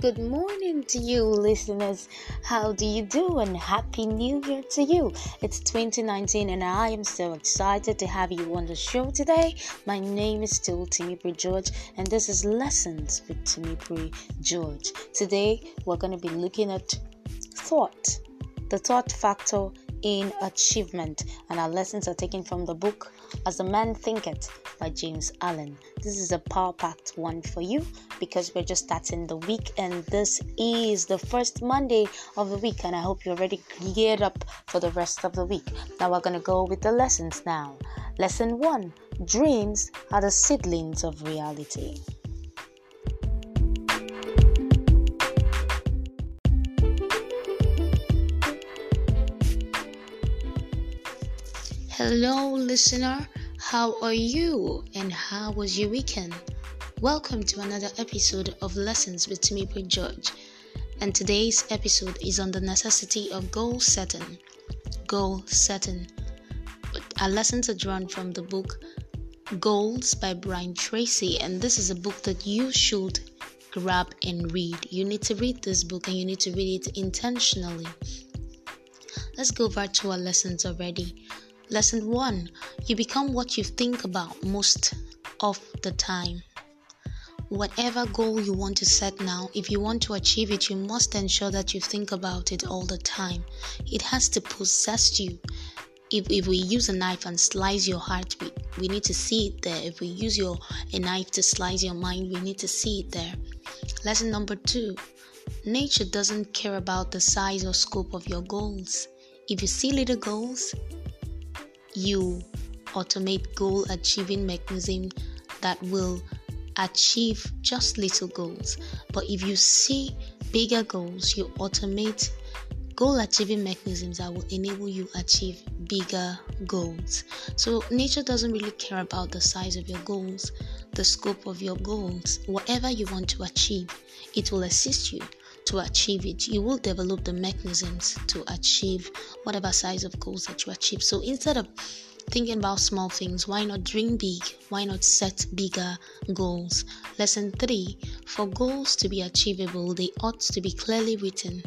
Good morning to you, listeners. How do you do? And Happy New Year to you. It's 2019, and I am so excited to have you on the show today. My name is still Timmy George, and this is Lessons with Timmy George. Today, we're going to be looking at thought, the thought factor in achievement, and our lessons are taken from the book As a Man Thinketh by James Allen. This is a power packed one for you because we're just starting the week, and this is the first Monday of the week, and I hope you're already geared up for the rest of the week. Now, we're going to go with the lessons now. Lesson one Dreams are the seedlings of reality. Hello, listener. How are you and how was your weekend? Welcome to another episode of Lessons with Timmy George. And today's episode is on the necessity of goal setting. Goal setting. Our lessons are drawn from the book Goals by Brian Tracy, and this is a book that you should grab and read. You need to read this book and you need to read it intentionally. Let's go back to our lessons already. Lesson 1 You become what you think about most of the time. Whatever goal you want to set now, if you want to achieve it, you must ensure that you think about it all the time. It has to possess you. If, if we use a knife and slice your heart, we, we need to see it there. If we use your a knife to slice your mind, we need to see it there. Lesson number two Nature doesn't care about the size or scope of your goals. If you see little goals, you automate goal achieving mechanism that will achieve just little goals. But if you see bigger goals, you automate goal achieving mechanisms that will enable you achieve bigger goals. So nature doesn't really care about the size of your goals, the scope of your goals, whatever you want to achieve, it will assist you to achieve it. You will develop the mechanisms to achieve whatever size of goals that you achieve. So instead of thinking about small things, why not dream big? Why not set bigger goals? Lesson 3 For goals to be achievable, they ought to be clearly written,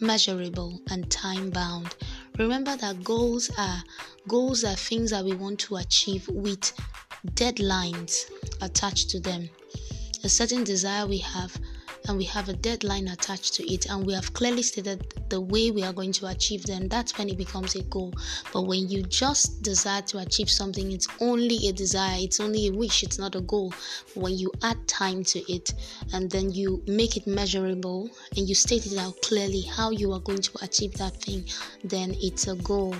measurable, and time bound. Remember that goals are goals are things that we want to achieve with deadlines attached to them. A certain desire we have and we have a deadline attached to it and we have clearly stated the way we are going to achieve them that's when it becomes a goal. But when you just desire to achieve something it's only a desire it's only a wish it's not a goal. When you add time to it and then you make it measurable and you state it out clearly how you are going to achieve that thing then it's a goal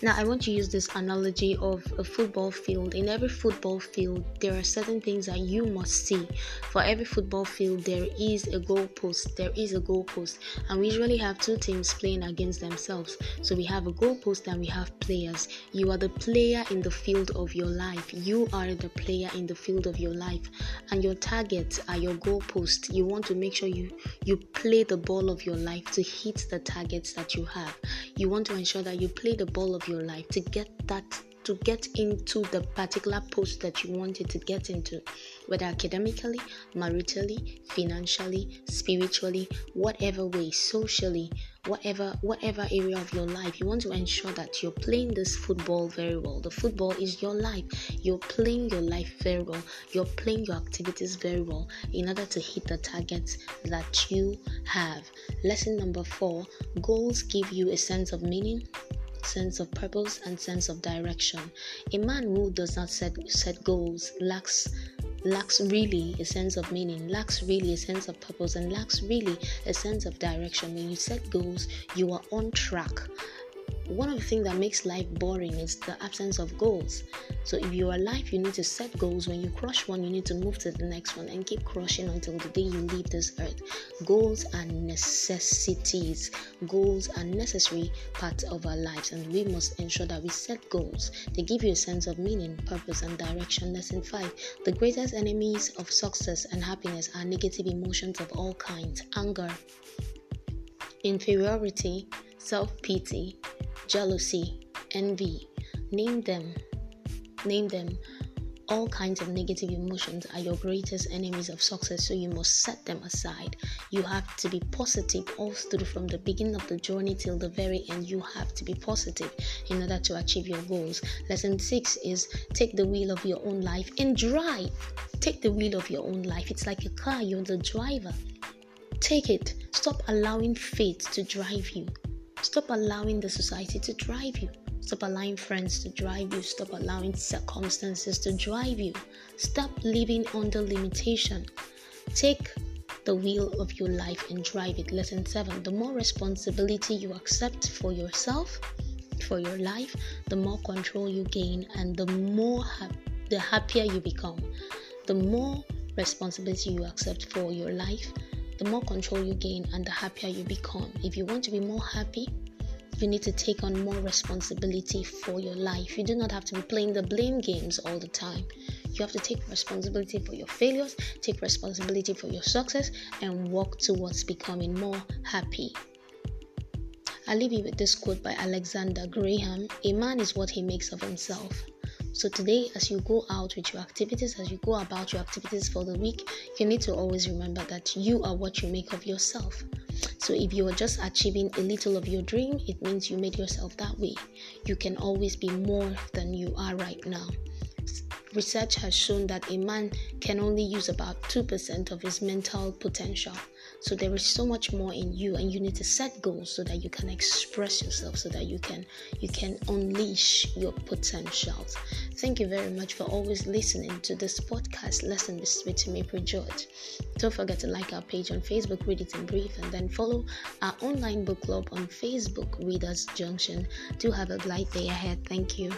now, I want to use this analogy of a football field. In every football field, there are certain things that you must see. For every football field, there is a goalpost. There is a goalpost, and we usually have two teams playing against themselves. So we have a goalpost and we have players. You are the player in the field of your life. You are the player in the field of your life, and your targets are your goalpost. You want to make sure you you play the ball of your life to hit the targets that you have. You want to ensure that you play the ball of your life to get that to get into the particular post that you wanted to get into, whether academically, maritally, financially, spiritually, whatever way, socially, whatever whatever area of your life. You want to ensure that you're playing this football very well. The football is your life. You're playing your life very well. You're playing your activities very well in order to hit the targets that you have. Lesson number 4, goals give you a sense of meaning, sense of purpose and sense of direction. A man who does not set set goals lacks lacks really a sense of meaning, lacks really a sense of purpose, and lacks really a sense of direction. When you set goals, you are on track one of the things that makes life boring is the absence of goals. So if you are alive, you need to set goals. When you crush one, you need to move to the next one and keep crushing until the day you leave this earth. Goals are necessities. Goals are necessary parts of our lives, and we must ensure that we set goals. They give you a sense of meaning, purpose, and direction. Lesson five: The greatest enemies of success and happiness are negative emotions of all kinds: anger, inferiority, self-pity jealousy, envy. Name them. Name them. all kinds of negative emotions are your greatest enemies of success, so you must set them aside. You have to be positive all through from the beginning of the journey till the very end. You have to be positive in order to achieve your goals. Lesson six is take the wheel of your own life and drive. Take the wheel of your own life. It's like a car, you're the driver. Take it. Stop allowing fate to drive you. Stop allowing the society to drive you. Stop allowing friends to drive you. Stop allowing circumstances to drive you. Stop living under limitation. Take the wheel of your life and drive it. Lesson 7 The more responsibility you accept for yourself, for your life, the more control you gain and the more ha- the happier you become. The more responsibility you accept for your life, the more control you gain and the happier you become. If you want to be more happy, you need to take on more responsibility for your life. You do not have to be playing the blame games all the time. You have to take responsibility for your failures, take responsibility for your success, and work towards becoming more happy. I'll leave you with this quote by Alexander Graham A man is what he makes of himself. So, today, as you go out with your activities, as you go about your activities for the week, you need to always remember that you are what you make of yourself. So if you are just achieving a little of your dream, it means you made yourself that way. You can always be more than you are right now. Research has shown that a man can only use about 2% of his mental potential. So there is so much more in you and you need to set goals so that you can express yourself so that you can you can unleash your potentials. Thank you very much for always listening to this podcast lesson with Maple George. Don't forget to like our page on Facebook, read it in brief, and then follow our online book club on Facebook, Readers Junction. Do have a bright day ahead. Thank you.